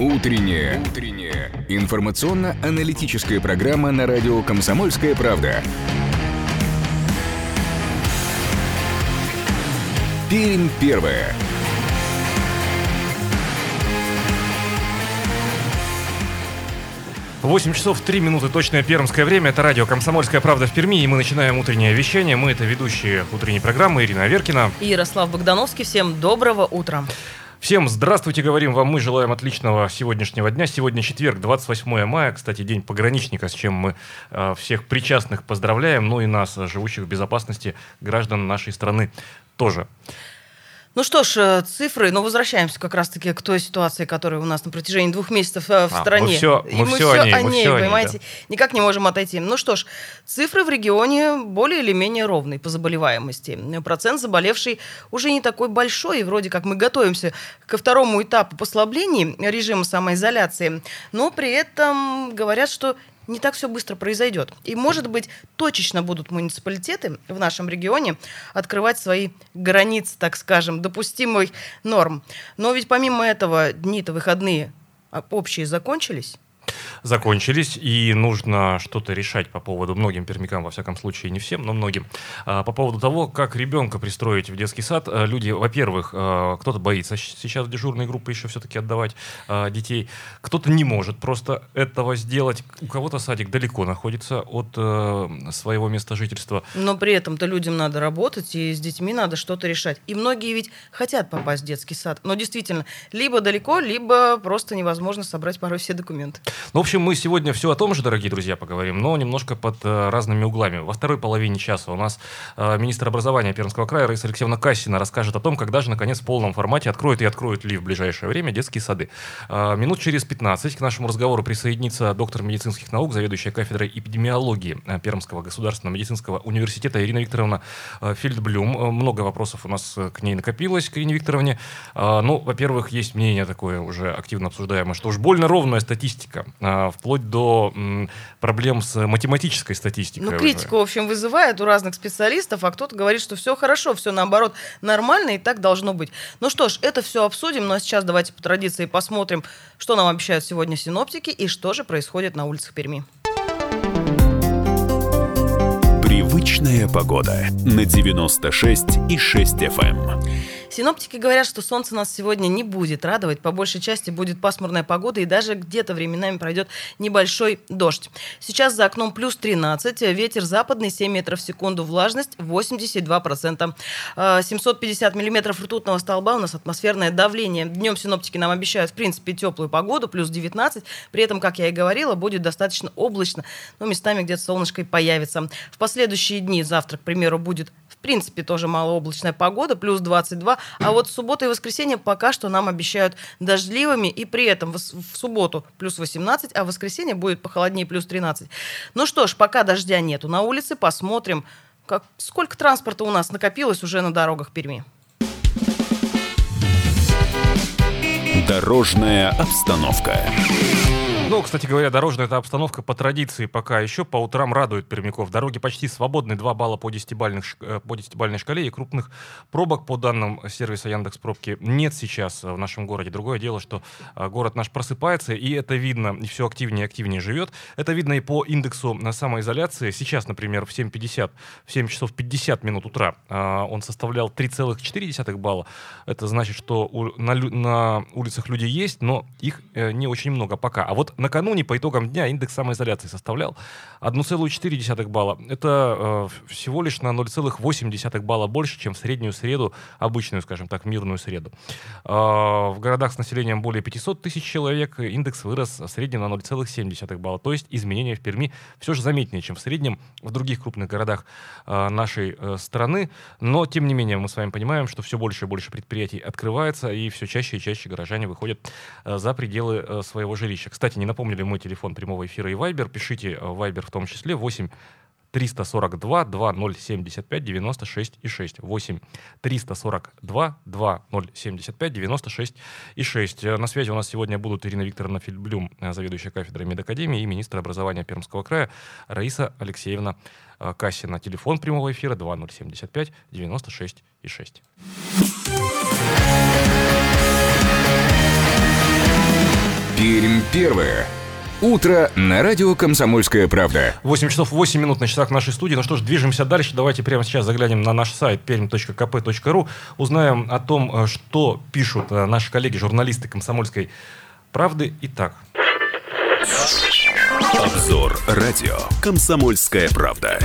Утренняя. Утренняя. Информационно-аналитическая программа на радио «Комсомольская правда». Пермь первая. 8 часов 3 минуты точное пермское время. Это радио «Комсомольская правда» в Перми. И мы начинаем утреннее вещание. Мы это ведущие утренней программы Ирина Аверкина. И Ярослав Богдановский. Всем доброго утра. Всем здравствуйте, говорим вам. Мы желаем отличного сегодняшнего дня. Сегодня четверг, 28 мая. Кстати, день пограничника, с чем мы э, всех причастных поздравляем. Ну и нас, живущих в безопасности граждан нашей страны, тоже. Ну что ж, э, цифры, но возвращаемся как раз-таки к той ситуации, которая у нас на протяжении двух месяцев э, в А, стране. мы всё- И мы всё о ней, мы о ней, понимаете, да. никак не можем отойти. Ну что ж, цифры в регионе более или менее ровные по заболеваемости. Процент заболевший уже не такой большой, и вроде как мы готовимся ко второму этапу послаблений режима самоизоляции, но при этом говорят, что не так все быстро произойдет. И, может быть, точечно будут муниципалитеты в нашем регионе открывать свои границы, так скажем, допустимых норм. Но ведь помимо этого дни-то выходные а, общие закончились. Закончились, и нужно что-то решать по поводу многим пермякам, во всяком случае, не всем, но многим, а, по поводу того, как ребенка пристроить в детский сад. А, Люди, во-первых, а, кто-то боится сейчас в дежурные группы еще все-таки отдавать а, детей, кто-то не может просто этого сделать, у кого-то садик далеко находится от э, своего места жительства. Но при этом-то людям надо работать, и с детьми надо что-то решать. И многие ведь хотят попасть в детский сад. Но действительно, либо далеко, либо просто невозможно собрать порой все документы. Ну, в общем, мы сегодня все о том же, дорогие друзья, поговорим, но немножко под э, разными углами. Во второй половине часа у нас э, министр образования Пермского края Раиса Алексеевна Кассина расскажет о том, когда же, наконец, в полном формате откроют и откроют ли в ближайшее время детские сады. Э, минут через 15 к нашему разговору присоединится доктор медицинских наук, заведующая кафедрой эпидемиологии э, Пермского государственного медицинского университета Ирина Викторовна э, Фельдблюм. Э, Много вопросов у нас к ней накопилось, к Ирине Викторовне. Ну, во-первых, есть мнение такое уже активно обсуждаемое, что уж больно ровная статистика, вплоть до проблем с математической статистикой. Ну, уже. критику, в общем, вызывает у разных специалистов, а кто-то говорит, что все хорошо, все наоборот нормально и так должно быть. Ну что ж, это все обсудим, но сейчас давайте по традиции посмотрим, что нам обещают сегодня синоптики и что же происходит на улицах Перми. Привычная погода на 96 и 6 FM. Синоптики говорят, что солнце нас сегодня не будет радовать. По большей части будет пасмурная погода и даже где-то временами пройдет небольшой дождь. Сейчас за окном плюс 13, ветер западный 7 метров в секунду, влажность 82%. Э, 750 миллиметров ртутного столба у нас атмосферное давление. Днем синоптики нам обещают, в принципе, теплую погоду, плюс 19. При этом, как я и говорила, будет достаточно облачно, но местами где-то солнышко и появится. В последующие дни, завтра, к примеру, будет принципе, тоже малооблачная погода, плюс 22. А вот суббота и воскресенье пока что нам обещают дождливыми. И при этом в, субботу плюс 18, а в воскресенье будет похолоднее, плюс 13. Ну что ж, пока дождя нету на улице, посмотрим, как, сколько транспорта у нас накопилось уже на дорогах Перми. Дорожная обстановка. Ну, кстати говоря, дорожная эта обстановка по традиции пока еще по утрам радует пермяков. Дороги почти свободны, 2 балла по 10-бальных ш- э, по 10-бальной шкале и крупных пробок по данным сервиса Яндекс Пробки нет сейчас э, в нашем городе. Другое дело, что э, город наш просыпается, и это видно, и все активнее и активнее живет. Это видно и по индексу на самоизоляции. Сейчас, например, в 7.50, в 7 часов 50 минут утра э, он составлял 3,4 балла. Это значит, что на, на улицах люди есть, но их э, не очень много пока. А вот накануне по итогам дня индекс самоизоляции составлял 1,4 балла. Это э, всего лишь на 0,8 балла больше, чем в среднюю среду, обычную, скажем так, мирную среду. Э, в городах с населением более 500 тысяч человек индекс вырос в среднем на 0,7 балла. То есть изменения в Перми все же заметнее, чем в среднем в других крупных городах э, нашей э, страны. Но, тем не менее, мы с вами понимаем, что все больше и больше предприятий открывается, и все чаще и чаще горожане выходят э, за пределы э, своего жилища. Кстати, не напомнили мой телефон прямого эфира и Вайбер. Пишите э, Вайбер в том числе 8 342 2075 96 и 6. 8 342 2075 96 и 6. Э, На связи у нас сегодня будут Ирина Викторовна Фельдблюм, э, заведующая кафедрой медакадемии, и министр образования Пермского края Раиса Алексеевна Кассина. Телефон прямого эфира 2075 96 и 6. Пермь первое. Утро на радио «Комсомольская правда». 8 часов 8 минут на часах нашей студии. Ну что ж, движемся дальше. Давайте прямо сейчас заглянем на наш сайт perm.kp.ru. Узнаем о том, э, что пишут э, наши коллеги, журналисты «Комсомольской правды». Итак. Обзор радио «Комсомольская правда».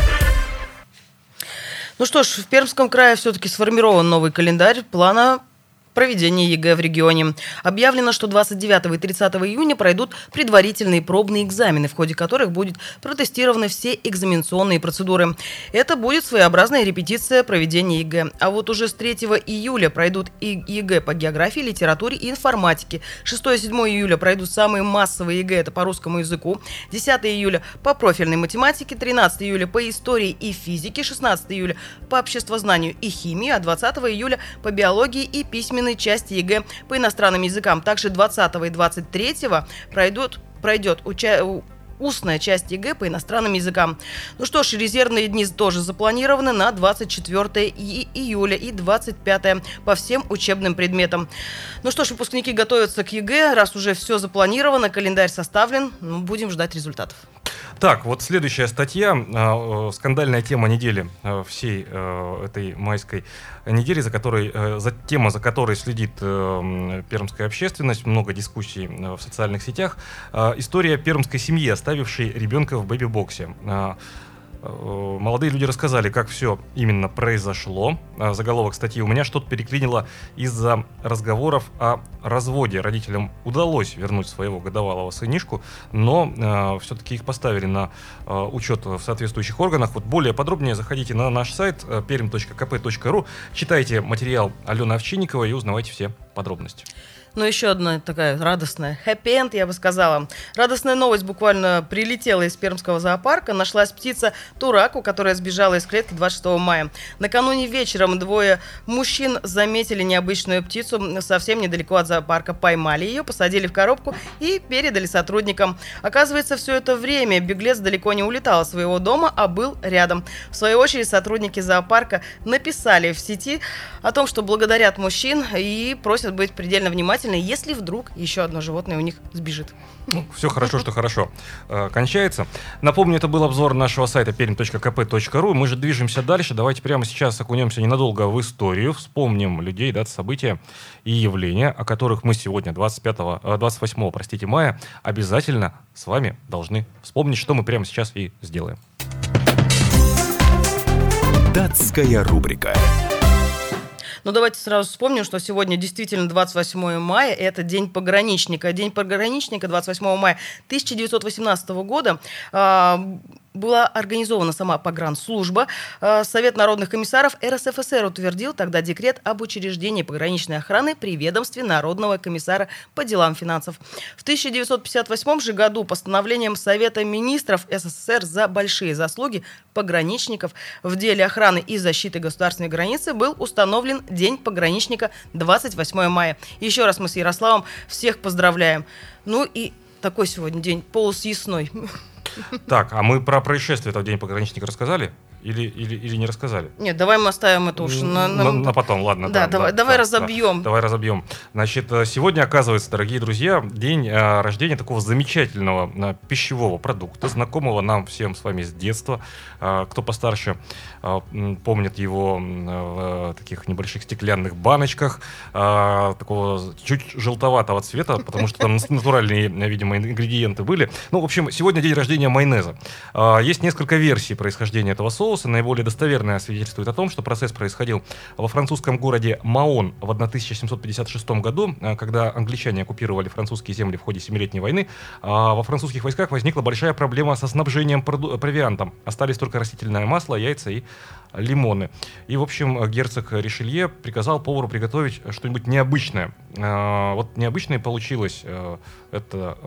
Ну что ж, в Пермском крае все-таки сформирован новый календарь плана проведения ЕГЭ в регионе. Объявлено, что 29 и 30 июня пройдут предварительные пробные экзамены, в ходе которых будет протестированы все экзаменационные процедуры. Это будет своеобразная репетиция проведения ЕГЭ. А вот уже с 3 июля пройдут ЕГЭ по географии, литературе и информатике. 6-7 июля пройдут самые массовые ЕГЭ, это по русскому языку. 10 июля по профильной математике, 13 июля по истории и физике, 16 июля по обществознанию и химии, а 20 июля по биологии и письменной письменной части ЕГЭ по иностранным языкам. Также 20 и 23 пройдут, пройдет уча устная часть ЕГЭ по иностранным языкам. Ну что ж, резервные дни тоже запланированы на 24 июля и 25 по всем учебным предметам. Ну что ж, выпускники готовятся к ЕГЭ, раз уже все запланировано, календарь составлен, ну, будем ждать результатов. Так, вот следующая статья, э, скандальная тема недели э, всей э, этой майской недели, за которой, за тема, за которой следит пермская общественность, много дискуссий в социальных сетях. История пермской семьи, оставившей ребенка в бэби-боксе. Э, молодые люди рассказали, как все именно произошло. А, заголовок статьи «У меня что-то переклинило из-за разговоров о разводе». Родителям удалось вернуть своего годовалого сынишку, но э, все-таки их поставили на э, учет в соответствующих органах. Вот более подробнее заходите на наш сайт э, perm.kp.ru, читайте материал Алены Овчинниковой и узнавайте все подробности. Но еще одна такая радостная, хэппи-энд, я бы сказала. Радостная новость буквально прилетела из Пермского зоопарка. Нашлась птица Тураку, которая сбежала из клетки 26 мая. Накануне вечером двое мужчин заметили необычную птицу совсем недалеко от зоопарка. Поймали ее, посадили в коробку и передали сотрудникам. Оказывается, все это время беглец далеко не улетал от своего дома, а был рядом. В свою очередь, сотрудники зоопарка написали в сети о том, что благодарят мужчин и просят быть предельно внимательными внимательны, если вдруг еще одно животное у них сбежит. Ну, все хорошо, что хорошо э, кончается. Напомню, это был обзор нашего сайта perm.kp.ru. Мы же движемся дальше. Давайте прямо сейчас окунемся ненадолго в историю, вспомним людей, даты, события и явления, о которых мы сегодня, 25, 28 э, простите, мая, обязательно с вами должны вспомнить, что мы прямо сейчас и сделаем. Датская рубрика. Но ну, давайте сразу вспомним, что сегодня действительно 28 мая, это День пограничника. День пограничника 28 мая 1918 года а, была организована сама погранслужба. А, Совет народных комиссаров РСФСР утвердил тогда декрет об учреждении пограничной охраны при ведомстве Народного комиссара по делам финансов. В 1958 же году постановлением Совета министров СССР за большие заслуги пограничников в деле охраны и защиты государственной границы был установлен День пограничника 28 мая. Еще раз мы с Ярославом всех поздравляем. Ну и такой сегодня день полусъясной. Так, а мы про происшествие этого день пограничника рассказали? Или, или, или не рассказали? Нет, давай мы оставим это уж на, на... на, на потом, ладно. Да, да давай, да, давай да, разобьем. Да, давай разобьем. Значит, э, сегодня, оказывается, дорогие друзья, день а, рождения такого замечательного а, пищевого продукта, знакомого нам всем с вами с детства. Кто постарше помнит его в таких небольших стеклянных баночках, такого чуть желтоватого цвета, потому что там натуральные, видимо, ингредиенты были. Ну, в общем, сегодня день рождения майонеза. Есть несколько версий происхождения этого соуса соуса наиболее достоверное свидетельствует о том, что процесс происходил во французском городе Маон в 1756 году, э, когда англичане оккупировали французские земли в ходе Семилетней войны. А во французских войсках возникла большая проблема со снабжением провиантом. Остались только растительное масло, яйца и лимоны. И, в общем, герцог Ришелье приказал повару приготовить что-нибудь необычное. Э, вот необычное получилось. Э, это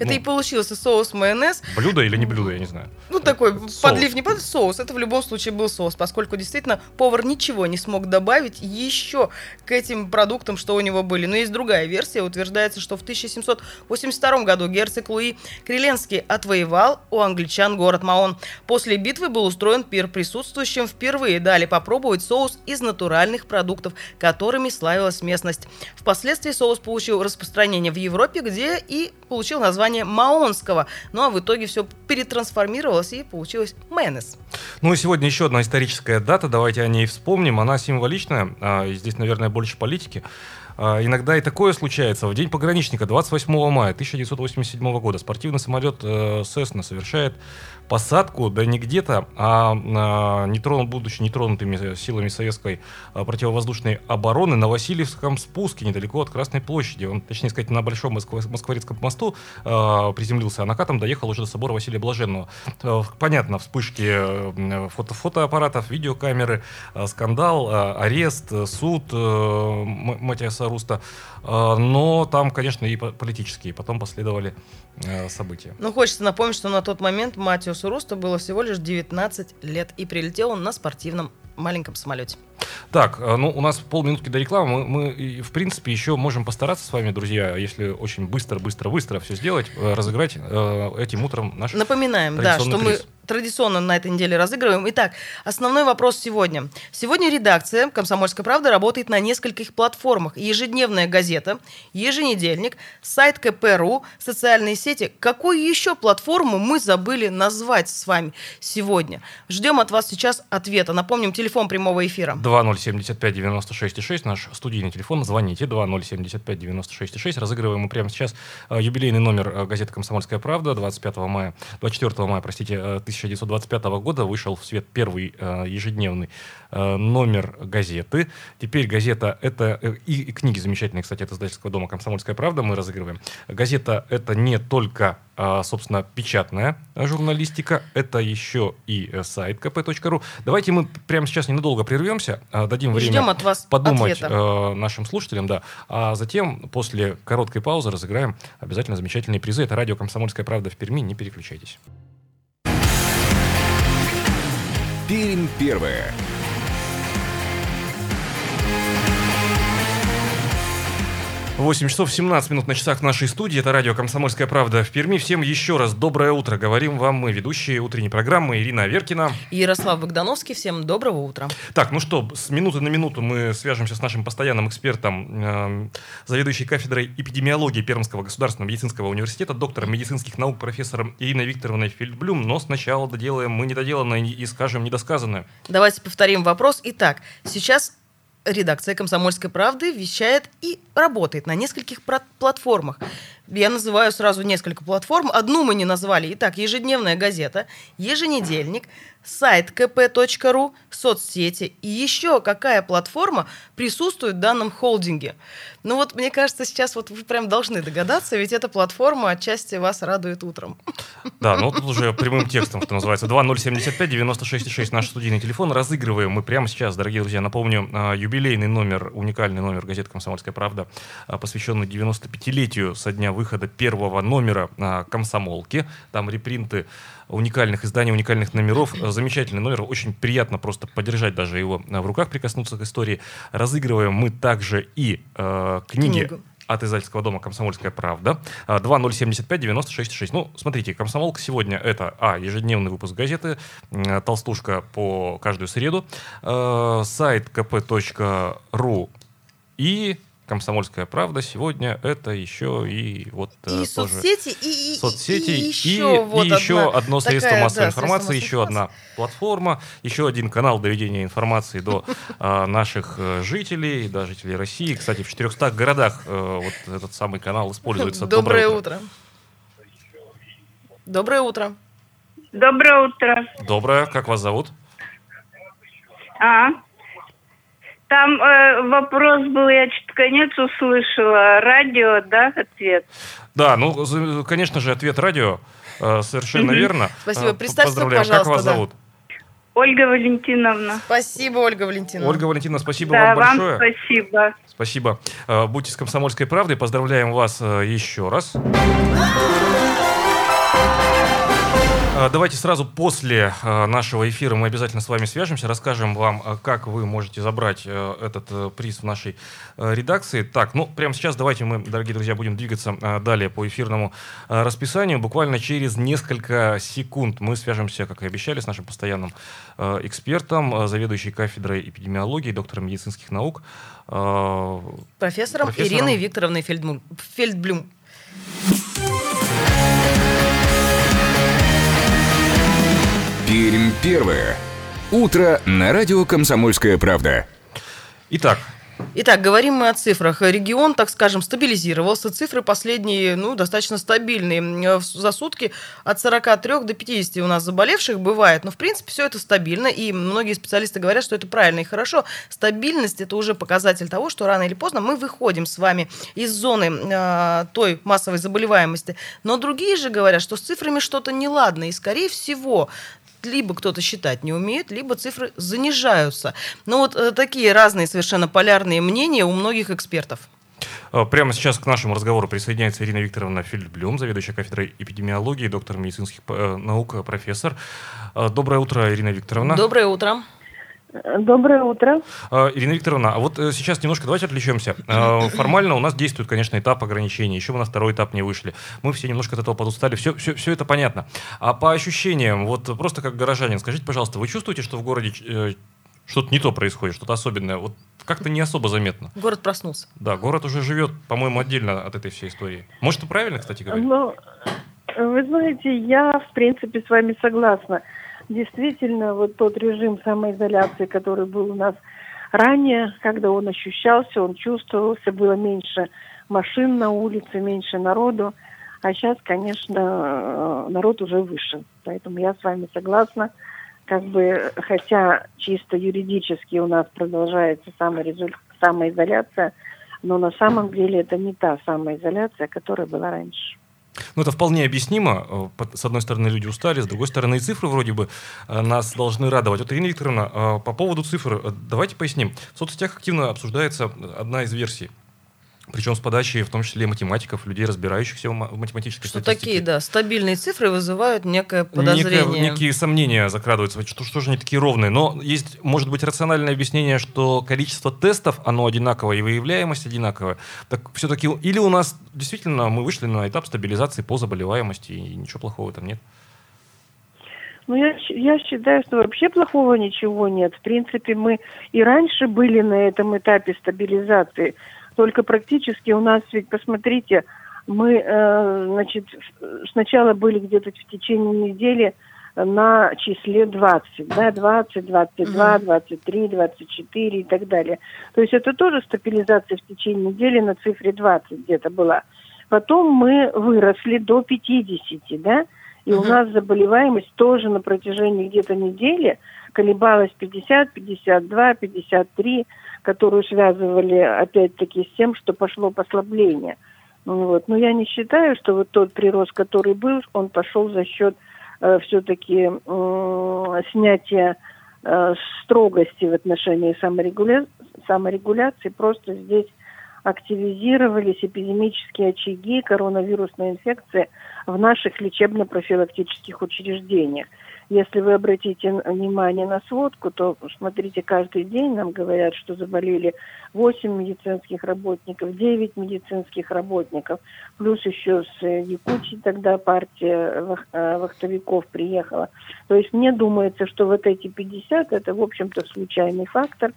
Это Ну. и получился соус майонез. Блюдо или не блюдо, я не знаю. Ну, такой Соус. подлив, не подлив, соус. Это в любом случае был соус, поскольку действительно повар ничего не смог добавить еще к этим продуктам, что у него были. Но есть другая версия. Утверждается, что в 1782 году герцог Луи Криленский отвоевал у англичан город Маон. После битвы был устроен пир присутствующим. Впервые дали попробовать соус из натуральных продуктов, которыми славилась местность. Впоследствии соус получил распространение в Европе, где и получил название маонского. Ну а в итоге все перетрансформировалось и получилось майонез. Ну и сегодня еще одна историческая дата, давайте о ней вспомним. Она символичная, а, здесь, наверное, больше политики. А, Иногда и такое случается. В день пограничника, 28 мая 1987 года, спортивный самолет э, Cessna совершает посадку, да не где-то, а, а не тронут, будучи нетронутыми силами советской а, противовоздушной обороны на Васильевском спуске, недалеко от Красной площади. Он, точнее сказать, на Большом Москворецком мосту а, приземлился, а накатом доехал уже до собора Василия Блаженного. Понятно, вспышки э, фото фотоаппаратов, видеокамеры, скандал, арест, э, суд э, Матиаса Руста. Но там, конечно, и по- политические потом последовали события. Ну, хочется напомнить, что на тот момент Матиусу Русту было всего лишь 19 лет, и прилетел он на спортивном маленьком самолете. Так, э, ну у нас полминутки до рекламы. Мы, мы, в принципе, еще можем постараться с вами, друзья, если очень быстро, быстро, быстро все сделать, э, разыграть э, этим утром наш Напоминаем, да, что мы приз. традиционно на этой неделе разыгрываем. Итак, основной вопрос сегодня. Сегодня редакция «Комсомольская правда» работает на нескольких платформах. Ежедневная газета, еженедельник, сайт КПРУ, социальные сети. Какую еще платформу мы забыли назвать с вами сегодня? Ждем от вас сейчас ответа. Напомним, телефон прямого эфира. 2075-96-6, наш студийный телефон, звоните, 2075-96-6, разыгрываем мы прямо сейчас э, юбилейный номер э, газеты «Комсомольская правда», 25 мая, 24 мая, простите, э, 1925 года вышел в свет первый э, ежедневный э, номер газеты. Теперь газета это, э, и, книги замечательные, кстати, от издательского дома «Комсомольская правда» мы разыгрываем. Газета это не только, э, собственно, печатная э, журналистика, это еще и э, сайт kp.ru. Давайте мы прямо сейчас ненадолго прервемся, э, дадим время Ждем от вас подумать ответа. э, нашим слушателям, да. А затем, после короткой паузы, разыграем обязательно замечательные призы. Это радио «Комсомольская правда» в Перми. Не переключайтесь. Пермь первая. Восемь часов 17 минут на часах нашей студии. Это радио «Комсомольская правда» в Перми. Всем еще раз доброе утро. Говорим вам мы, ведущие утренней программы Ирина Аверкина. Ярослав Богдановский, всем доброго утра. Так, ну что, с минуты на минуту мы свяжемся с нашим постоянным экспертом, эм, заведующей кафедрой эпидемиологии Пермского государственного медицинского университета, доктором медицинских наук, профессором Ириной Викторовной Фельдблюм. Но сначала доделаем мы недоделанное и скажем недосказанное. Давайте повторим вопрос. Итак, сейчас редакция «Комсомольской правды» вещает и работает на нескольких платформах. Я называю сразу несколько платформ. Одну мы не назвали. Итак, ежедневная газета, еженедельник, сайт kp.ru, соцсети и еще какая платформа присутствует в данном холдинге. Ну вот, мне кажется, сейчас вот вы прям должны догадаться, ведь эта платформа отчасти вас радует утром. Да, ну тут уже прямым текстом, что называется. 2075-96-6 наш студийный телефон. Разыгрываем мы прямо сейчас, дорогие друзья. Напомню, а, юбилейный номер, уникальный номер газеты «Комсомольская правда», а, посвященный 95-летию со дня выхода первого номера а, «Комсомолки». Там репринты уникальных изданий, уникальных номеров. А, Замечательный номер. Очень приятно просто подержать даже его а, в руках, прикоснуться к истории. Разыгрываем мы также и э, книги Книгу. от издательского дома «Комсомольская правда». А, 2075-96-6. Ну, смотрите, «Комсомолка» сегодня это, а, ежедневный выпуск газеты, толстушка по каждую среду, э, сайт kp.ru и «Комсомольская правда» сегодня это еще и вот э, И тоже соцсети, и, и- соцсети, и, и, еще, вот и еще одна одно средство такая, массовой да, информации, средство еще одна платформа, еще один канал доведения информации до а, наших э, жителей, да, жителей России. Кстати, в 400 городах э, вот этот самый канал используется. Доброе утро. Доброе утро. Доброе утро. Доброе. Как вас зовут? А? Там э, вопрос был, я что-то конец услышала. Радио, да, ответ? Да, ну, конечно же, ответ радио. Э, Совершенно верно. Спасибо. Э, Представьтесь, Поздравляем. Как вас да. зовут? Ольга Валентиновна. Спасибо, Ольга Валентиновна. Ольга Валентиновна, спасибо да, вам большое. спасибо. Спасибо. Э, Будьте с комсомольской правдой. Поздравляем вас э, еще раз. А, давайте сразу после а, нашего эфира мы обязательно с вами свяжемся, расскажем вам, а, как вы можете забрать э, этот э, приз в нашей э, редакции. Так, ну, прямо сейчас давайте мы, дорогие друзья, будем двигаться далее по эфирному расписанию. Буквально через несколько секунд мы свяжемся, как и обещали, с нашим постоянным экспертом, заведующей кафедрой эпидемиологии, доктором медицинских наук. Профессором, профессором. Ириной Викторовной Фельдблюм. Первое. Утро на радио «Комсомольская правда». Итак, Итак, говорим мы о цифрах. Регион, так скажем, стабилизировался. Цифры последние, ну, достаточно стабильные. За сутки от 43 до 50 у нас заболевших бывает. Но, в принципе, все это стабильно. И многие специалисты говорят, что это правильно и хорошо. Стабильность – это уже показатель того, что рано или поздно мы выходим с вами из зоны э, той массовой заболеваемости. Но другие же говорят, что с цифрами что-то неладно. И, скорее всего, либо кто-то считать не умеет, либо цифры занижаются. Но вот э, такие разные совершенно полярные мнения у многих экспертов. Э, прямо сейчас к нашему разговору присоединяется Ирина Викторовна Фильблюм, заведующая кафедрой эпидемиологии, доктор медицинских э, наук, профессор. Доброе утро, Ирина Викторовна. Доброе утро. Доброе утро. А, Ирина Викторовна, а вот э, сейчас немножко давайте отвлечемся. А, формально у нас действует, конечно, этап ограничений, еще мы на второй этап не вышли. Мы все немножко от этого подустали, все, все, все это понятно. А по ощущениям, вот просто как горожанин, скажите, пожалуйста, вы чувствуете, что в городе э, что-то не то происходит, что-то особенное? Вот как-то не особо заметно. Город проснулся. Да, город уже живет, по-моему, отдельно от этой всей истории. Может, это правильно, кстати говоря? Ну, вы знаете, я, в принципе, с вами согласна действительно вот тот режим самоизоляции, который был у нас ранее, когда он ощущался, он чувствовался, было меньше машин на улице, меньше народу, а сейчас, конечно, э, народ уже выше. Поэтому я с вами согласна. Как бы, хотя чисто юридически у нас продолжается самоизоляция, но на самом деле это не та самоизоляция, которая была раньше. Ну, это вполне объяснимо. Э, с одной стороны, люди устали, с другой стороны, и цифры вроде бы э, нас должны радовать. Вот, Ирина Викторовна, э, по поводу цифр, давайте поясним. В соцсетях активно обсуждается одна из версий причем с подачи, в том числе математиков, людей, разбирающихся в математической что статистике. такие, да, стабильные цифры вызывают некое подозрение. Некое, некие сомнения закрадываются, что, что же они такие ровные. Но есть, может быть, рациональное объяснение, что количество тестов, оно одинаковое, и выявляемость одинаковая. Так все-таки, или у нас действительно мы вышли на этап стабилизации по заболеваемости, и ничего плохого там нет? Ну, я, я считаю, что вообще плохого ничего нет. В принципе, мы и раньше были на этом этапе стабилизации. Только практически у нас ведь, посмотрите, мы, э, значит, сначала были где-то в течение недели на числе 20, да, 20, 22, 23, 24 и так далее. То есть это тоже стабилизация в течение недели на цифре 20 где-то была. Потом мы выросли до 50, да, и у нас заболеваемость тоже на протяжении где-то недели колебалась 50, 52, 53 которую связывали опять-таки с тем, что пошло послабление. Вот. Но я не считаю, что вот тот прирост, который был, он пошел за счет э, все-таки э, снятия э, строгости в отношении саморегуля... саморегуляции. Просто здесь активизировались эпидемические очаги коронавирусной инфекции в наших лечебно-профилактических учреждениях. Если вы обратите внимание на сводку, то смотрите, каждый день нам говорят, что заболели 8 медицинских работников, 9 медицинских работников, плюс еще с Якутии тогда партия э, вахтовиков приехала. То есть мне думается, что вот эти 50 это, в общем-то, случайный фактор,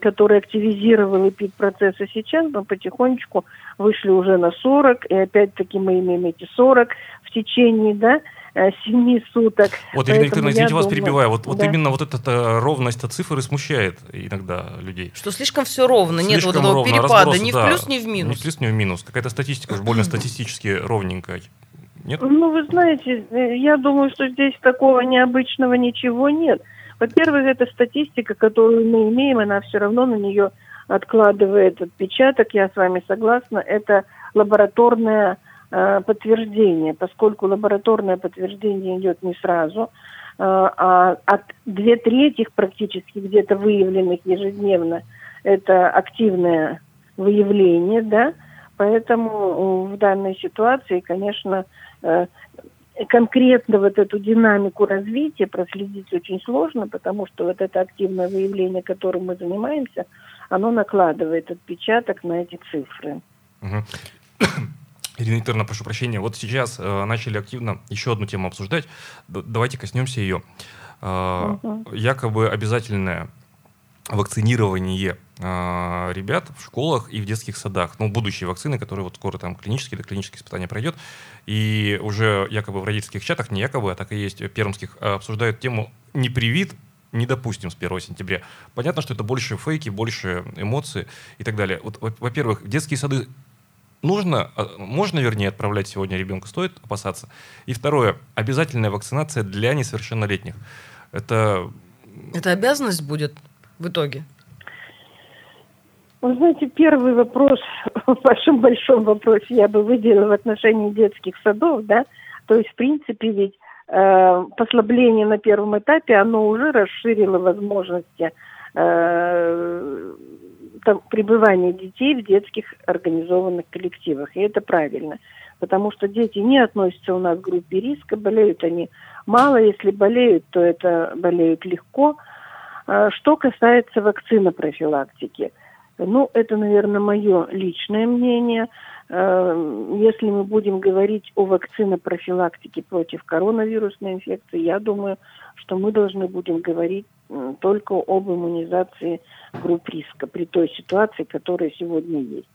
который активизировал эпид-процессы сейчас, мы потихонечку вышли уже на 40, и опять-таки мы имеем эти 40 в течение, да, 7 э, суток. Вот, Ирина Викторовна, извините, вас перебиваю. Вот, да. вот именно вот эта ровность цифр и смущает иногда людей. Что слишком все ровно, слишком нет вот этого ровно, перепада, разбросы, ни в да, плюс, ни в минус. Ни в плюс, ни в минус. Какая-то статистика уж больно статистически ровненькая. Нет? Ну, вы знаете, э, я думаю, что здесь такого необычного ничего нет. Во-первых, это статистика, которую мы имеем, она все равно на нее откладывает отпечаток, я с вами согласна. Это лабораторная Э, подтверждение, поскольку лабораторное подтверждение идет не сразу, э, а от две трети практически где-то выявленных ежедневно это активное выявление, да, поэтому в данной ситуации, конечно, э, конкретно вот эту динамику развития проследить очень сложно, потому что вот это активное выявление, которым мы занимаемся, оно накладывает отпечаток на эти цифры. Ирина Викторовна, прошу прощения, вот сейчас э, начали активно еще одну тему обсуждать. Д- давайте коснемся ее. Э, Мгм. Якобы обязательное вакцинирование э, ребят в школах и в детских садах. Ну, будущие вакцины, которые вот скоро там клинические или клинические испытания пройдет. И уже якобы в родительских чатах, не якобы, а так и есть, пермских, э, обсуждают тему «не привит, не допустим с 1 сентября». Понятно, что это больше фейки, больше эмоций и так далее. Вот, во- во-первых, детские сады нужно, а, можно, вернее, отправлять сегодня ребенка, стоит опасаться. И второе, обязательная вакцинация для несовершеннолетних. Это Это обязанность будет в итоге? Вы знаете, первый вопрос, в вашем большом вопросе я бы выделила в отношении детских садов, да, то есть, в принципе, ведь э, послабление на первом этапе, оно уже расширило возможности э, там, пребывания детей в детских организованных коллективах, и это правильно, потому что дети не относятся у нас к группе риска, болеют они мало, если болеют, то это болеют легко. А Что касается вакцины профилактики, ну, это, наверное, мое личное мнение. Э, Если мы будем говорить о вакцинопрофилактике против коронавирусной инфекции, я думаю, что мы должны будем говорить только об иммунизации групп риска при той ситуации, которая сегодня есть.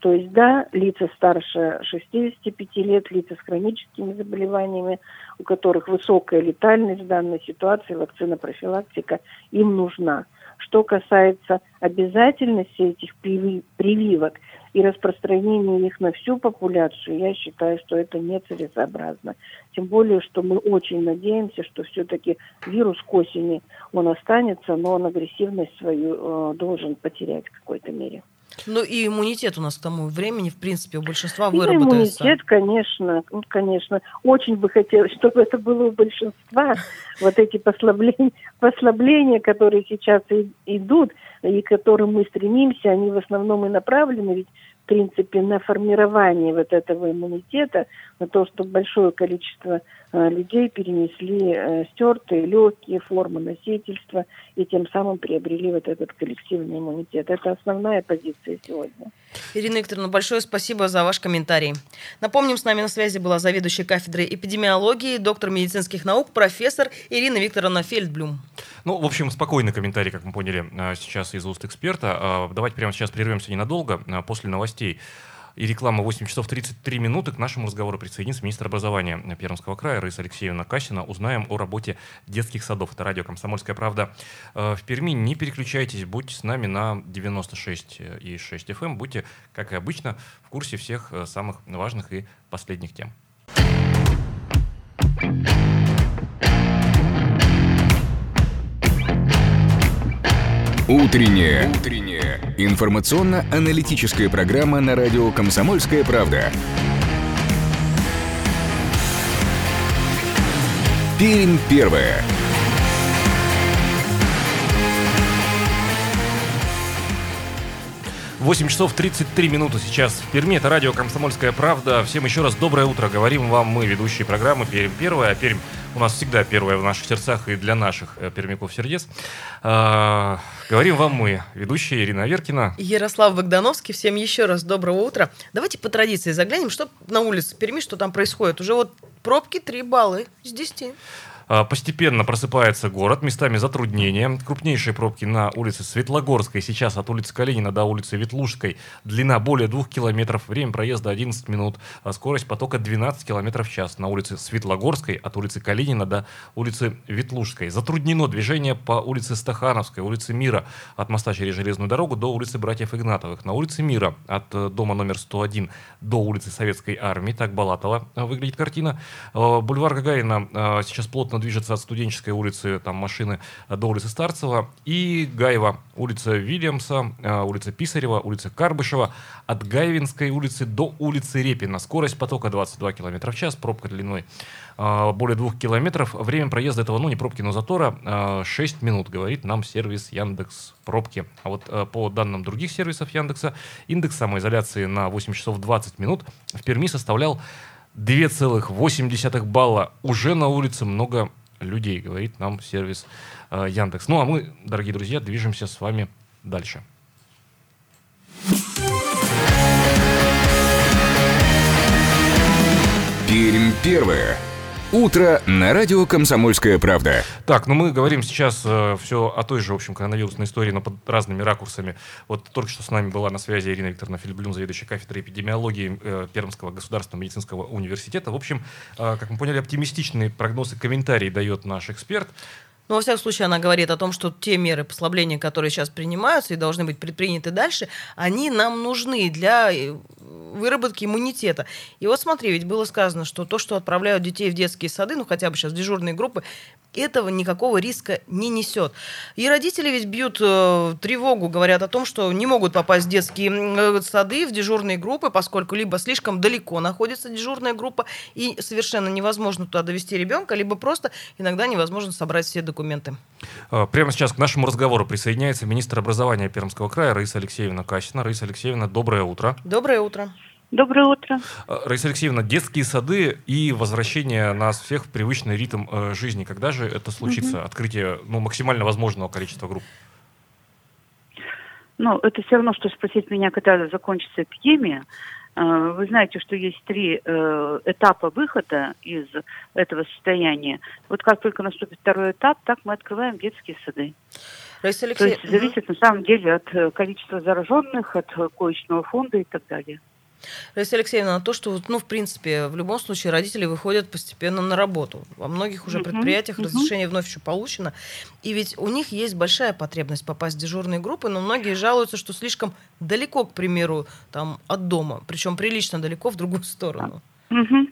То есть, да, лица старше 65 лет, лица с хроническими заболеваниями, у которых высокая летальность в данной ситуации, вакцина-профилактика им нужна. Что касается обязательности этих приви- прививок и распространения их на всю популяцию, я считаю, что это нецелесообразно. Тем более, что мы очень надеемся, что все-таки вирус к осени, он останется, но он агрессивность свою э, должен потерять в какой-то мере. Ну и иммунитет у нас к тому времени, в принципе, у большинства И выработается. иммунитет, конечно, конечно. Очень бы хотелось, чтобы это было у большинства. Вот эти послабления, послабления которые сейчас и- идут, и к которым мы стремимся, они в основном и направлены ведь в принципе, на формирование вот этого иммунитета, на то, чтобы большое количество людей перенесли э, стертые, легкие формы носительства и тем самым приобрели вот этот коллективный иммунитет. Это основная позиция сегодня. Ирина Викторовна, большое спасибо за ваш комментарий. Напомним, с нами на связи была заведующая кафедрой эпидемиологии, доктор медицинских наук, профессор Ирина Викторовна Фельдблюм. Ну, в общем, спокойный комментарий, как мы поняли э, сейчас из уст эксперта. Э, Давайте прямо сейчас прервемся ненадолго э, после новостей и рекламы 8 часов 33 минуты к нашему разговору присоединится министр образования Пермского края Раиса Алексеевна Касина. Узнаем о работе детских садов. Это радио «Комсомольская правда» э, в Перми. Не переключайтесь, будьте с нами на 96 и 6 FM. Будьте, как и обычно, в курсе всех э, самых важных и последних тем. Утренняя. Информационно-аналитическая программа на радио «Комсомольская правда». Пермь первая. Восемь часов 33 минуты сейчас в Перми. Это радио «Комсомольская правда». Всем еще раз доброе утро. Говорим вам мы, ведущие программы «Пермь первая». А Пермь у нас всегда первая в наших сердцах и для наших э, пермяков сердец. А, говорим вам мы, ведущая Ирина Аверкина. Ярослав Богдановский, всем еще раз доброго утра. Давайте по традиции заглянем, что на улице Перми, что там происходит. Уже вот пробки 3 балла из 10. А, Постепенно просыпается город, местами затруднения. Крупнейшие пробки на улице Светлогорской, сейчас от улицы Калинина до улицы Ветлужской. Длина более двух километров, время проезда 11 минут, а скорость потока 12 километров в час. На улице Светлогорской от улицы Калинина до улицы Ветлужской. Затруднено движение по улице Стахановской, улице Мира от моста через железную дорогу до улицы Братьев Игнатовых. На улице Мира от э, дома номер 101 до улицы Советской Армии. Так Балатова э, выглядит картина. Э, Бульвар Гагарина сейчас плотно движется от студенческой улицы, там машины э, до улицы Старцева. И Гаева, улица Вильямса, э, улица Писарева, улица Карбышева. От Гаевинской улицы до улицы Репина. Скорость потока 22 км в час, пробка длиной э, более двух километров. Время проезда этого, ну, не пробки, но затора, э, 6 минут, говорит нам сервис Яндекс Пробки. А вот по данным других сервисов Яндекса, индекс самоизоляции на 8 часов 20 минут в Перми составлял 2,8 балла. Уже на улице много людей, говорит нам сервис э, Яндекс. Ну а мы, дорогие друзья, движемся с вами дальше. Пермь первое. Утро на радио «Комсомольская правда». Так, ну мы говорим сейчас э, все о той же, в общем, коронавирусной истории, но под разными ракурсами. Вот только что с нами была на связи Ирина Викторовна Филипплюн, заведующая кафедрой эпидемиологии э, Пермского государственного медицинского университета. В общем, э, как мы поняли, оптимистичные прогнозы, комментарии дает наш эксперт. Но, во всяком случае, она говорит о том, что те меры послабления, которые сейчас принимаются и должны быть предприняты дальше, они нам нужны для э, выработки иммунитета. И вот смотри, ведь было сказано, что то, что отправляют детей в детские сады, ну хотя бы сейчас дежурные группы, этого никакого риска не несет. И родители ведь бьют э, тревогу, говорят о том, что не могут попасть в детские э, сады, в дежурные группы, поскольку либо слишком далеко находится дежурная группа, и совершенно невозможно туда довести ребенка, либо просто иногда невозможно собрать все документы. Э, прямо сейчас к нашему разговору присоединяется министр образования Пермского края Раиса Алексеевна Касина. Раиса Алексеевна, доброе утро. Доброе утро. Доброе утро. Э, Раиса Алексеевна, детские сады и возвращение нас всех в привычный ритм э, жизни. Когда же это случится? Открытие ну, максимально возможного количества групп? Ну, это все равно, что спросить меня, когда закончится эпидемия. Э, Вы знаете, что есть три э, этапа выхода из этого состояния. Вот как только наступит второй этап, так мы открываем детские сады. Раиса То есть зависит на самом деле от количества зараженных, от коечного фонда и так далее. Раиса Алексеевна, то, что, ну, в принципе, в любом случае родители выходят постепенно на работу. Во многих уже Мгм, предприятиях мгм. разрешение вновь еще получено. И ведь у них есть большая потребность попасть в дежурные группы, но многие жалуются, что слишком далеко, к примеру, там, от дома. Причем прилично далеко в другую сторону. Мгм.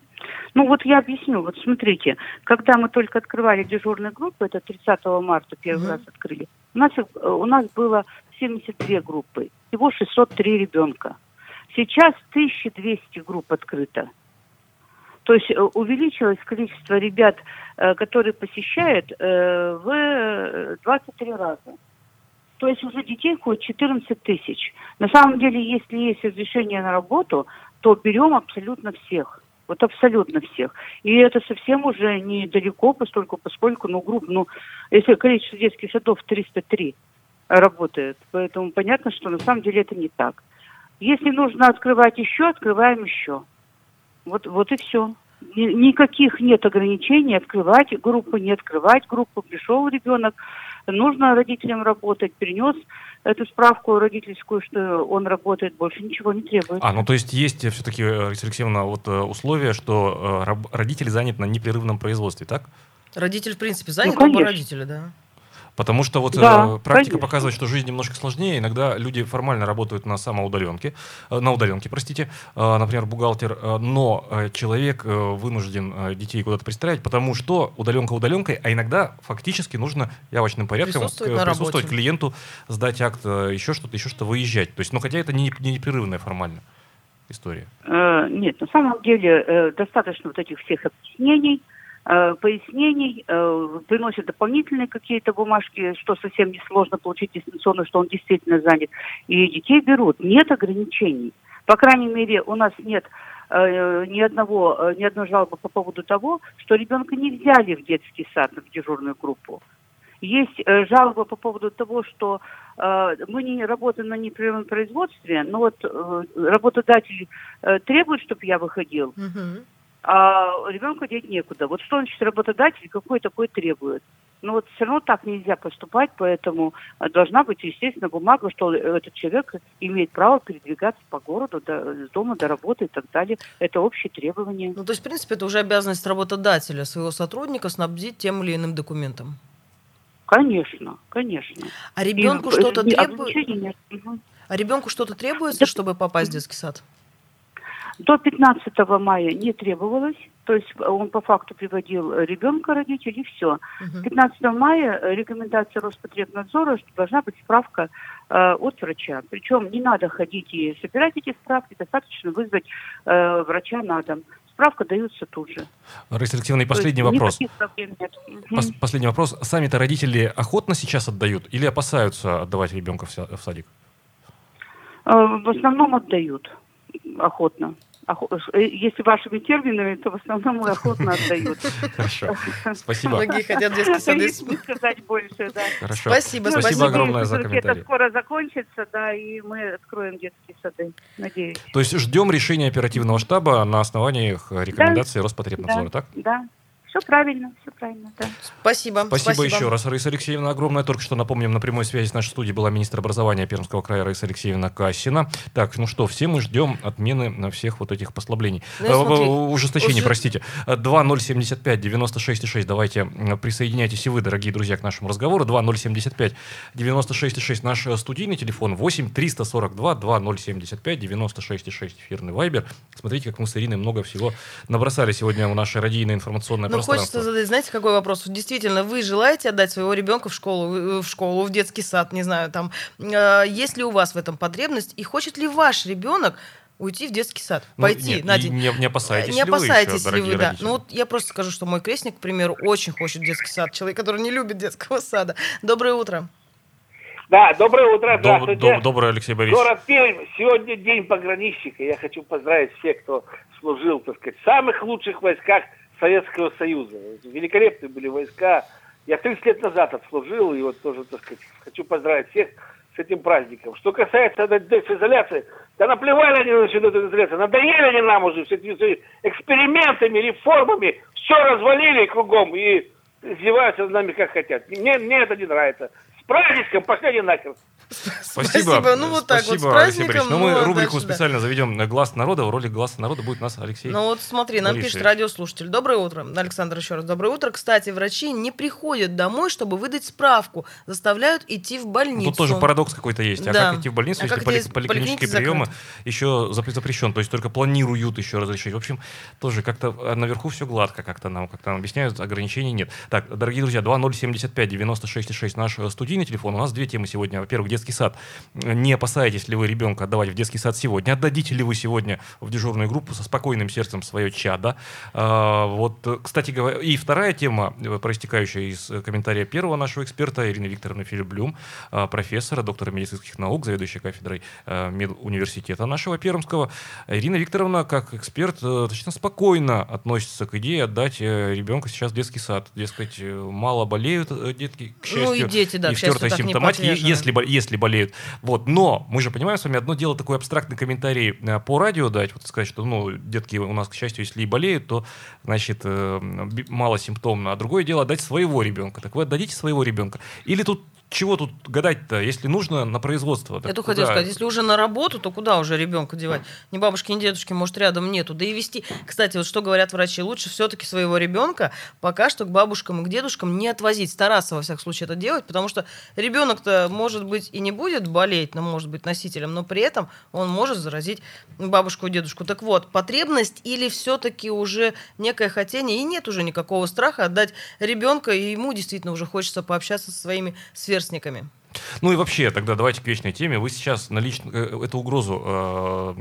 Ну вот я объясню. Вот смотрите, когда мы только открывали дежурные группы, это 30 марта первый Мгм. раз открыли, у нас, э, у нас было 72 группы, всего 603 ребенка. Сейчас 1200 групп открыто. То есть э, увеличилось количество ребят, э, которые посещают, э, в э, 23 раза. То есть уже детей ходит 14 тысяч. На самом деле, если есть разрешение на работу, то берем абсолютно всех. Вот абсолютно всех. И это совсем уже недалеко, поскольку, поскольку ну, групп, ну, если количество детских садов 303 работает, поэтому понятно, что на самом деле это не так. Если нужно открывать еще, открываем еще. Вот, вот и все. Никаких нет ограничений, открывать группу, не открывать группу. Пришел ребенок, нужно родителям работать, принес эту справку родительскую, что он работает, больше ничего не требует. А, ну то есть есть все-таки, Раиса Алексеевна, вот э, условие, что э, родители заняты на непрерывном производстве, так? Родитель, в принципе, занят, Ну, конечно. оба родителя, да. Потому что вот Да, э, практика конечно. показывает, что жизнь немножко сложнее. Иногда люди формально работают на самоудаленке, э, на удаленке, простите, э, например, бухгалтер, но человек вынужден детей куда-то пристраивать, потому что удаленка удаленкой, а иногда фактически нужно явочным порядком Присутствовать присутствовать клиенту, сдать акт, еще что-то, еще что-то, выезжать. То есть, ну хотя это не, не непрерывная формально история. Нет, на самом деле достаточно вот этих всех объяснений, пояснений, э, приносят дополнительные какие-то бумажки, что совсем несложно получить дистанционно, что он действительно занят. И детей берут. Нет ограничений. По крайней мере, у нас нет э, ни одного, э, ни одной жалобы по поводу того, что ребенка не взяли в детский сад, в дежурную группу. Есть э, жалоба по поводу того, что э, мы не работаем на непрерывном производстве, но вот э, работодатель э, требует, чтобы я выходил, Мгм. А ребенку деть некуда. Вот что значит работодатель, какой такой требует? Ну вот все равно так нельзя поступать, поэтому э, должна быть, естественно, бумага, что этот человек имеет право передвигаться по городу, до, с дома до работы и так далее. Это общие требования. Ну, то есть, в принципе, это уже обязанность работодателя своего сотрудника снабдить тем или иным документом. Конечно, конечно. А ребенку э, что-то требует? А ребенку что-то требуется, чтобы попасть в детский сад? До 15 мая не требовалось, то есть он по факту приводил ребенка родителей, и все. Мгм. 15 мая э, рекомендация Роспотребнадзора, что должна быть справка э, от врача. Причем не надо ходить и собирать эти справки, достаточно вызвать э, врача на дом. Справка дается тут же. И То есть последний вопрос. Пос- Последний вопрос. Сами-то родители охотно сейчас отдают или опасаются отдавать ребенка в садик? Э, В основном отдают охотно. Охо- э, если вашими терминами, то в основном и охотно отдают. Хорошо. Спасибо. Многие хотят детские сады. Не сказать больше, да. Хорошо. Спасибо, Ну, Спасибо спасибо. огромное за Все-таки Это комментарий. скоро закончится, да, и мы откроем детские сады. Надеюсь. То есть ждем решения оперативного штаба на основании их рекомендаций Роспотребнадзора, Да, так? да. Все правильно, все правильно, да. Спасибо. Спасибо, еще раз, Раиса Алексеевна, огромное. Только что напомним, на прямой связи с нашей студией была министр образования Пермского края Раиса Алексеевна Кассина. Так, ну что, все мы ждем отмены на всех вот этих послаблений. Ну Э, смотри, э, ужесточений, уже- простите. Э, 2075 96,6. Давайте м, присоединяйтесь и вы, дорогие друзья, к нашему разговору. 2075 96,6. Наш э, студийный телефон 8 342 2075 96,6. Эфирный вайбер. Смотрите, как мы с Ириной много всего набросали сегодня в наше радийное информационное Ну, пространство. Хочется задать, знаете, какой вопрос? Действительно, вы желаете отдать своего ребенка в школу, э, в школу, в детский сад, не знаю, там, э, есть ли у вас в этом потребность, и хочет ли ваш ребенок уйти в детский сад, Ну, пойти нет, на день? Не, не опасаетесь не ли вы опасаетесь еще, ли вы, да. родители? Ну вот я просто скажу, что мой крестник, к примеру, очень хочет детский сад. Человек, который не любит детского сада. Доброе утро. Да, доброе утро, Доб- здравствуйте. доб- доброе, Алексей Борисович. Город Пермь. Сегодня день пограничника. Я хочу поздравить всех, кто служил, так сказать, в самых лучших войсках Советского Союза. Великолепные были войска. Я 30 лет назад отслужил, и вот тоже, так сказать, хочу поздравить всех с этим праздником. Что касается де- децизоляции, да наплевали они на эту децизоляцию. Надоели они нам уже с этими экспериментами, реформами. Все развалили кругом и издеваются над нами как хотят. Мне, мне это не нравится. С праздником, пошли они нахер. Спасибо. Ну вот так вот, с Спасибо, Алексей праздником. Борисович. Но мы ну, рубрику дальше, да. специально заведем на «Глаз народа». В роли «Глаз народа» будет у нас Алексей. Ну вот смотри, нам Борисович. пишет радиослушатель. Доброе утро. Александр, еще раз доброе утро. Кстати, врачи не приходят домой, чтобы выдать справку. Заставляют идти в больницу. Тут тоже парадокс какой-то есть. А Да. как идти в больницу, А если как поли- поликлинические приемы еще запре- запрещен, то есть только планируют еще разрешить. В общем, тоже как-то а, наверху все гладко, как-то нам, как-то нам объясняют, ограничений нет. Так, дорогие друзья, 2075 96,6 наш э, студийный телефон. У нас две темы сегодня. Во-первых, детский сад. Не опасаетесь ли вы ребенка отдавать в детский сад сегодня? Отдадите ли вы сегодня в дежурную группу со спокойным сердцем свое чадо? А, вот, кстати говоря, и вторая тема, э, проистекающая из комментария первого нашего эксперта Ирины Викторовны Филиблюм, а, профессора, доктора медицинских наук, заведующая кафедрой э, медуниверситета нашего Пермского. Ирина Викторовна, как эксперт, э, достаточно спокойно относится к идее отдать ребенка сейчас в детский сад. Dескать, э, мало болеют детки, к счастью. Ну и дети, да, и к счастью, так не подвержены. если, бо- если болеют. Вот. Но мы же понимаем с вами, одно дело такой абстрактный комментарий э, по радио дать, вот сказать, что ну, детки у нас, к счастью, если и болеют, то, значит, э, мало симптомно. А другое дело отдать своего ребенка. Так вы отдадите своего ребенка? Или тут чего тут гадать-то, если нужно на производство? Я только хотела сказать, если уже на работу, то куда уже ребенка девать? Ни бабушки, ни дедушки, может, рядом нету. Да и вести. Кстати, вот что говорят врачи, лучше все-таки своего ребенка пока что к бабушкам и к дедушкам не отвозить, стараться, во всяком случае, это делать, потому что ребенок-то, может быть, и не будет болеть, но может быть носителем, но при этом он может заразить бабушку и дедушку. Так вот, потребность или все-таки уже некое хотение, и нет уже никакого страха отдать ребенка, и ему действительно уже хочется пообщаться со своими сверстниками сверстниками? Ну и вообще, тогда давайте к вечной теме. Вы сейчас налич... э, эту угрозу э,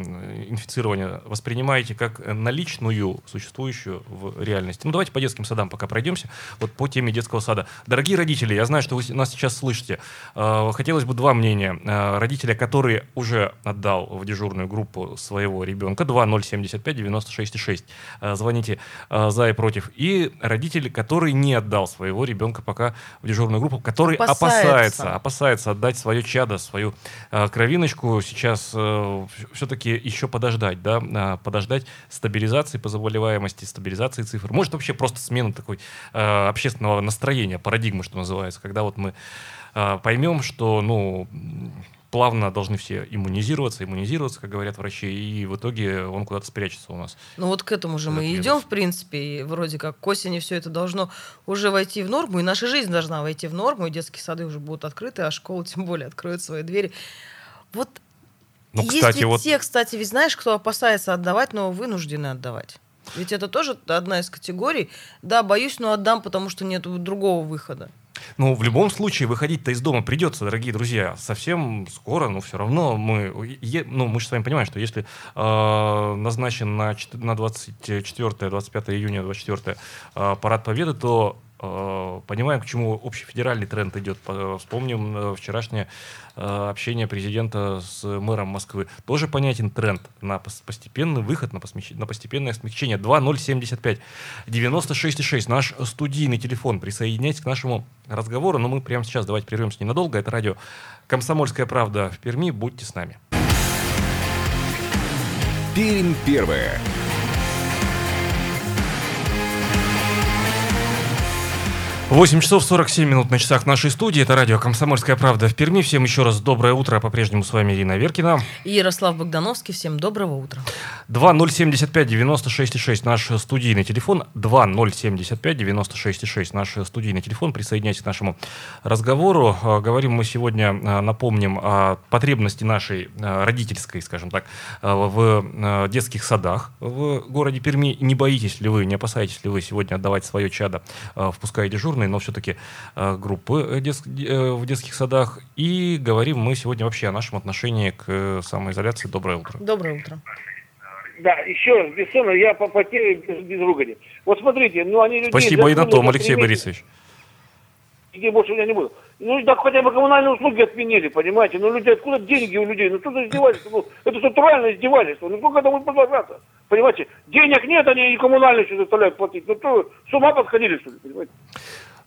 инфицирования воспринимаете как наличную, существующую в реальности. Ну давайте по детским садам пока пройдемся. Вот по теме детского сада. Дорогие родители, я знаю, что вы нас сейчас слышите. Э, хотелось бы два мнения. Э, родителя, который уже отдал в дежурную группу своего ребенка, 2075 96 6. Э, звоните э, за и против. И родитель, который не отдал своего ребенка пока в дежурную группу, который Опасается. опасается, опасается отдать свое чадо, свою э, кровиночку. Сейчас все-таки еще подождать, да, э, подождать стабилизации по заболеваемости, стабилизации цифр. Может вообще просто смену такой э, общественного настроения, парадигмы, что называется, когда вот мы э, поймем, что, ну, плавно должны все иммунизироваться, иммунизироваться, как говорят врачи, и в итоге он куда-то спрячется у нас. Ну вот к этому же мы и идем, в принципе, и вроде как к осени все это должно уже войти в норму, и наша жизнь должна войти в норму, и детские сады уже будут открыты, а школы тем более откроют свои двери. Вот Ну, есть кстати, ведь вот те, кстати, ведь знаешь, кто опасается отдавать, но вынуждены отдавать. Ведь это тоже одна из категорий. Да, боюсь, но отдам, потому что нет другого выхода. Ну, в любом случае, выходить-то из дома придется, дорогие друзья. Совсем скоро, но все равно мы... е- ну, мы же с вами понимаем, что если э, назначен на, на 24-25 июня, 24 э, парад Победы, то понимаем, к чему общефедеральный тренд идет. По- Вспомним э, вчерашнее э, общение президента с мэром Москвы. Тоже понятен тренд на пос- постепенный выход, на, посмещ- на постепенное смягчение. 2075 96,6 наш студийный телефон. Присоединяйтесь к нашему разговору, но мы прямо сейчас давайте прервемся ненадолго. Это радио «Комсомольская правда» в Перми. Будьте с нами. Пермь первая. Восемь часов 47 минут на часах нашей студии. Это радио «Комсомольская правда» в Перми. Всем еще раз доброе утро. По-прежнему с вами Ирина Веркина. И Ярослав Богдановский. Всем доброго утра. 2075-96-6 наш студийный телефон. 2075-96-6 наш студийный телефон. Присоединяйтесь к нашему разговору. Э, Говорим мы сегодня, э, напомним, о потребности нашей э, родительской, скажем так, в детских садах в городе Перми. Не боитесь ли вы, не опасаетесь ли вы сегодня отдавать свое чадо в пускай дежурные, но все-таки группы э, дет- э, в детских садах. И говорим мы сегодня вообще о нашем отношении к э, самоизоляции. Доброе утро. Доброе утро. Да, еще раз, бесценно, я по потере без, без ругани. Вот смотрите, ну они людей... Спасибо и на том, Алексей. Борисович. Где больше у меня не буду. Ну, так хотя бы коммунальные услуги отменили, понимаете? Ну, люди, откуда деньги у людей? Ну, что за издевательство? Ну, это натуральное издевательство. Ну, сколько это будет продолжаться? Понимаете? Денег нет, они и коммунальные еще заставляют платить. Ну, что, с ума подходили, что ли, понимаете?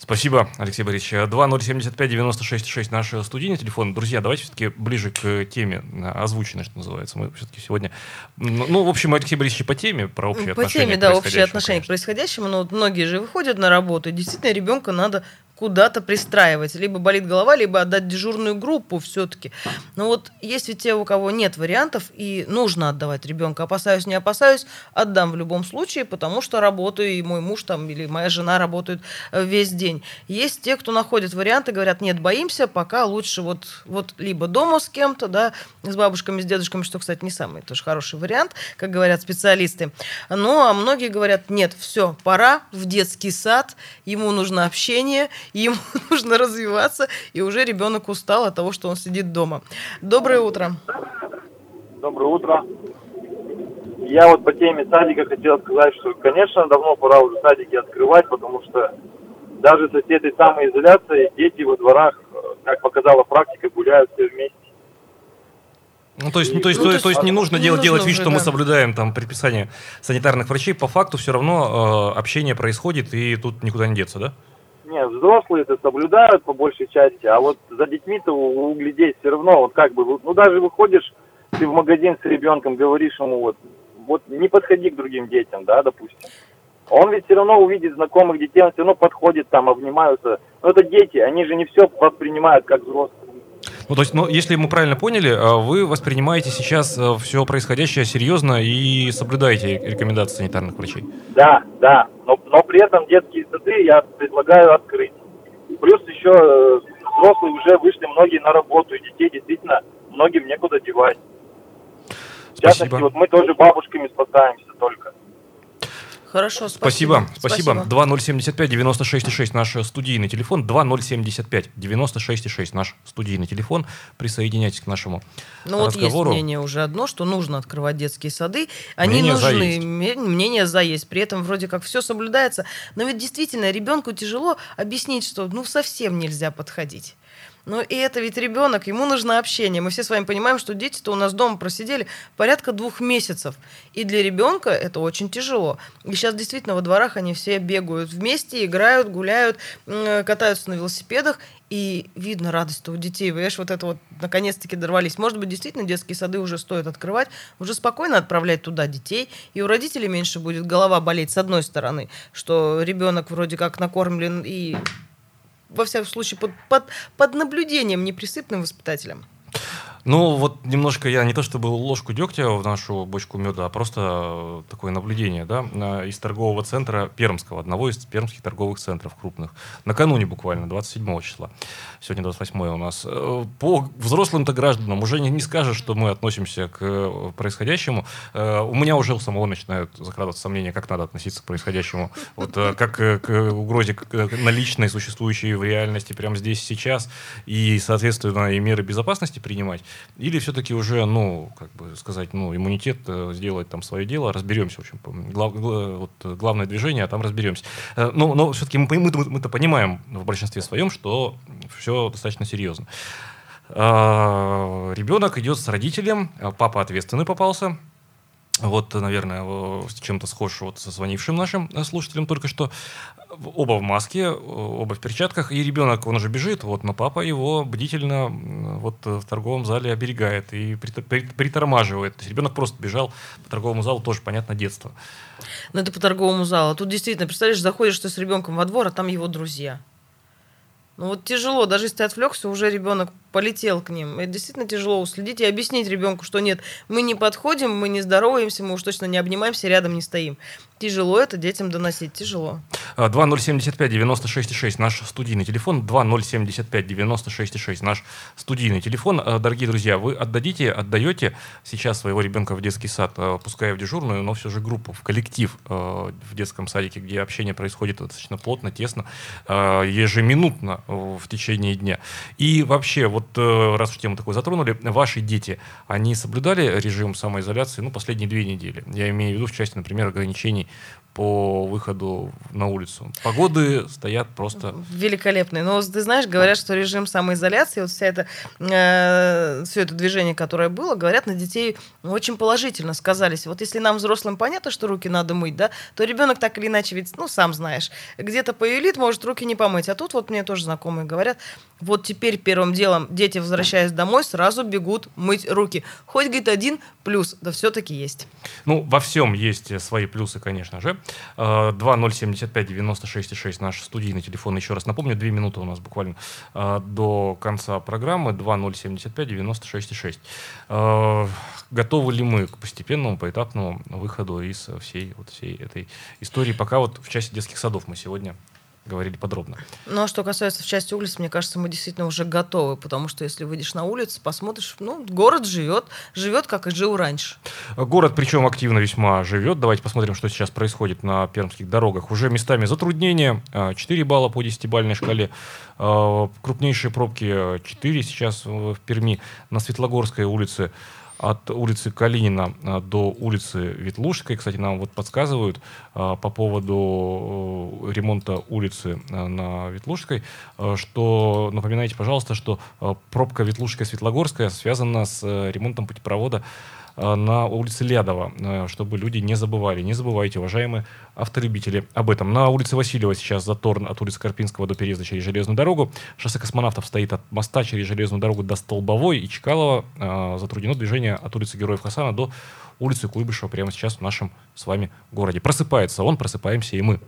Спасибо, Алексей Борисович. 2075-96-6 наш студийный телефон. Друзья, давайте все-таки ближе к теме э, озвученной, что называется. Мы все-таки сегодня... Ну, ну, в общем, Алексей Борисович по теме, про общие По отношения теме, да, общее происходящему, отношение к конечно. происходящему, но вот многие же выходят на работу, и действительно ребенка надо куда-то пристраивать. Либо болит голова, либо отдать дежурную группу все-таки. Но вот есть ведь те, у кого нет вариантов, и нужно отдавать ребенка. Опасаюсь, не опасаюсь, отдам в любом случае, потому что работаю, и мой муж там, или моя жена работают э, весь день. Есть те, кто находит варианты, говорят, нет, боимся, пока лучше вот, вот либо дома с кем-то, да, с бабушками, с дедушками, что, кстати, не самый тоже хороший вариант, как говорят специалисты. Ну, а многие говорят, нет, все, пора в детский сад, ему нужно общение, ему нужно развиваться, и уже ребенок устал от того, что он сидит дома. Доброе утро. Доброе утро. Я вот по теме садика хотел сказать, что, конечно, давно пора уже садики открывать, потому что даже с этой самоизоляцией дети во дворах, э, как показала практика, гуляют все вместе. Ну, то есть, ну, то есть, Ну, то, то есть, то есть не нужно не делать, нужно делать вид, уже, что мы да. соблюдаем там предписание санитарных врачей. По факту все равно э, общение происходит, и тут никуда не деться, да? Нет, взрослые это соблюдают по большей части, а вот за детьми-то углядеть все равно, вот как бы, ну даже выходишь, ты в магазин с ребенком, говоришь ему, вот, вот не подходи к другим детям, да, допустим. Он ведь все равно увидит знакомых детей, он все равно подходит там, обнимаются. Но это дети, они же не все воспринимают как взрослые. Ну, то есть, ну, если мы правильно поняли, э, вы воспринимаете сейчас все происходящее серьезно и соблюдаете рекомендации санитарных врачей. Да, да, но, но при этом детские сады я предлагаю открыть. Плюс еще э, взрослые уже вышли многие на работу, и детей действительно многим некуда девать. В частности, Спасибо. вот мы тоже бабушками спасаемся только. Хорошо, Спасибо, спасибо. спасибо. 2075-96-6 наш студийный телефон. 2075-96-6 наш студийный телефон. Присоединяйтесь к нашему Ну вот есть разговору. мнение уже одно, что нужно открывать детские сады. Они Мнение за нужны. есть. Ме- Мнение за есть. При этом вроде как все соблюдается. Но ведь действительно ребенку тяжело объяснить, что ну совсем нельзя подходить. Ну и это ведь ребенок, ему нужно общение. Мы все с вами понимаем, что дети-то у нас дома просидели порядка двух месяцев. И для ребенка это очень тяжело. И сейчас действительно во дворах они все бегают вместе, играют, гуляют, катаются на велосипедах. И видно радость у детей. Знаешь, вот это вот наконец-таки дорвались. Может быть, действительно детские сады уже стоит открывать, уже спокойно отправлять туда детей. И у родителей меньше будет голова болеть с одной стороны, что ребенок вроде как накормлен и во всяком случае, под, под, под наблюдением неприсыпным воспитателем. Ну, вот немножко я не то чтобы ложку дегтя в нашу бочку меда, а просто э, такое наблюдение, да, из торгового центра Пермского, одного из пермских торговых центров крупных. Накануне буквально, 27 числа. Сегодня 28 у нас. Э, По взрослым-то гражданам уже не, не скажешь, что мы относимся к э, происходящему. У меня уже у самого начинают закрадываться сомнения, как надо относиться к происходящему. Вот как к угрозе наличной, существующей в реальности прямо здесь, сейчас. И, соответственно, и меры безопасности принимать. Или все-таки уже, ну, как бы сказать, ну, иммунитет э, сделать там свое дело, разберемся, в общем, глав, гла- вот, главное движение, а там разберемся. Э, Но, но все-таки мы, мы, мы-то понимаем в большинстве своем, что все достаточно серьезно. А, Ребенок идет с родителем, а папа ответственный попался, вот, наверное, э, с чем-то схож вот со звонившим нашим э, слушателем только что. Оба в маске, э, оба в перчатках, и ребенок, он уже бежит, вот, но папа его бдительно вот э, в торговом зале оберегает и прит- при- притормаживает. То есть ребенок просто бежал по торговому залу, тоже, понятно, детство. Ну, это по торговому залу. Тут действительно, представляешь, заходишь ты с ребенком во двор, а там его друзья. Ну вот тяжело, даже если ты отвлекся, уже ребенок полетел к ним. Это действительно тяжело уследить и объяснить ребенку, что нет, мы не подходим, мы не здороваемся, мы уж точно не обнимаемся, рядом не стоим. Тяжело это детям доносить, тяжело. А, 2075-96-6 наш студийный телефон. 2075-96-6 наш студийный телефон. А, Дорогие друзья, вы отдадите, отдаете сейчас своего ребенка в детский сад, а, пускай в дежурную, но все же группу, в коллектив а, в детском садике, где общение происходит достаточно плотно, тесно, а, ежеминутно а, в течение дня. И вообще, вот э, раз уж тему такую затронули, ваши дети, они соблюдали режим самоизоляции, ну, последние две недели? Я имею в виду в части, например, ограничений по выходу на улицу. Погоды стоят просто... Великолепный. Но ты знаешь, говорят, что режим самоизоляции, вот вся это, э, все это движение, которое было, говорят, на детей очень положительно сказались. Вот если нам, взрослым, понятно, что руки надо мыть, да, то ребенок так или иначе, ведь, ну, сам знаешь, где-то поюлит, может руки не помыть. А тут вот мне тоже знакомые говорят, вот теперь первым делом дети, возвращаясь домой, сразу бегут мыть руки. Хоть, говорит, один плюс, да все-таки есть. Ну, во всем есть свои плюсы, конечно же. Э, 2075-96-6 наш студийный телефон. Еще раз напомню, две минуты у нас буквально э, до конца программы. 2075-96-6. Э, Готовы ли мы к постепенному, поэтапному выходу из всей, вот всей этой истории? Пока вот в части детских садов мы сегодня говорили подробно. Ну, а что касается в части улиц, мне кажется, мы действительно уже готовы, потому что если выйдешь на улицу, посмотришь, ну, город живет, живет, как и жил раньше. Город, причем активно весьма живет. Давайте посмотрим, что сейчас происходит на пермских дорогах. Уже местами затруднения. а, 4 балла по 10-бальной шкале. А, Крупнейшие пробки 4 сейчас в Перми. На Светлогорской улице от улицы Калинина а, до улицы Ветлужской. Кстати, нам вот подсказывают а, по поводу э, ремонта улицы а, на Ветлужской, что, напоминайте, пожалуйста, что пробка Ветлужская-Светлогорская связана с э, ремонтом путепровода на улице Лядова, э, чтобы люди не забывали. Не забывайте, уважаемые автолюбители, об этом. На улице Васильева сейчас затор от улицы Карпинского до переезда через железную дорогу. Шоссе космонавтов стоит от моста через железную дорогу до Столбовой и Чкалова. э, Затруднено движение от улицы Героев Хасана до улицы Куйбышева прямо сейчас в нашем с вами городе. Просыпается он, просыпаемся и мы.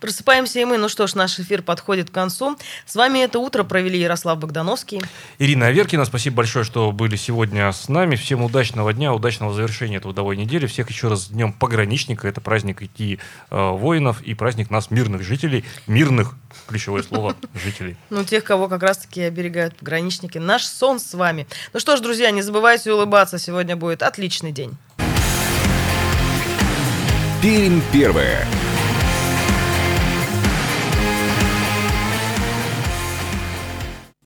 Просыпаемся и мы. Ну что ж, наш эфир подходит к концу. С вами это утро провели Ярослав Богдановский. Ирина Аверкина, спасибо большое, что были сегодня с нами. Всем удачного дня, удачного завершения трудовой недели. Всех еще раз с Днем Пограничника. Это праздник идти э, воинов и праздник нас, мирных жителей. Мирных, ключевое слово, жителей. Ну, тех, кого как раз-таки оберегают пограничники. Наш сон с вами. Ну что ж, друзья, не забывайте улыбаться. Сегодня будет отличный день. Пермь первая.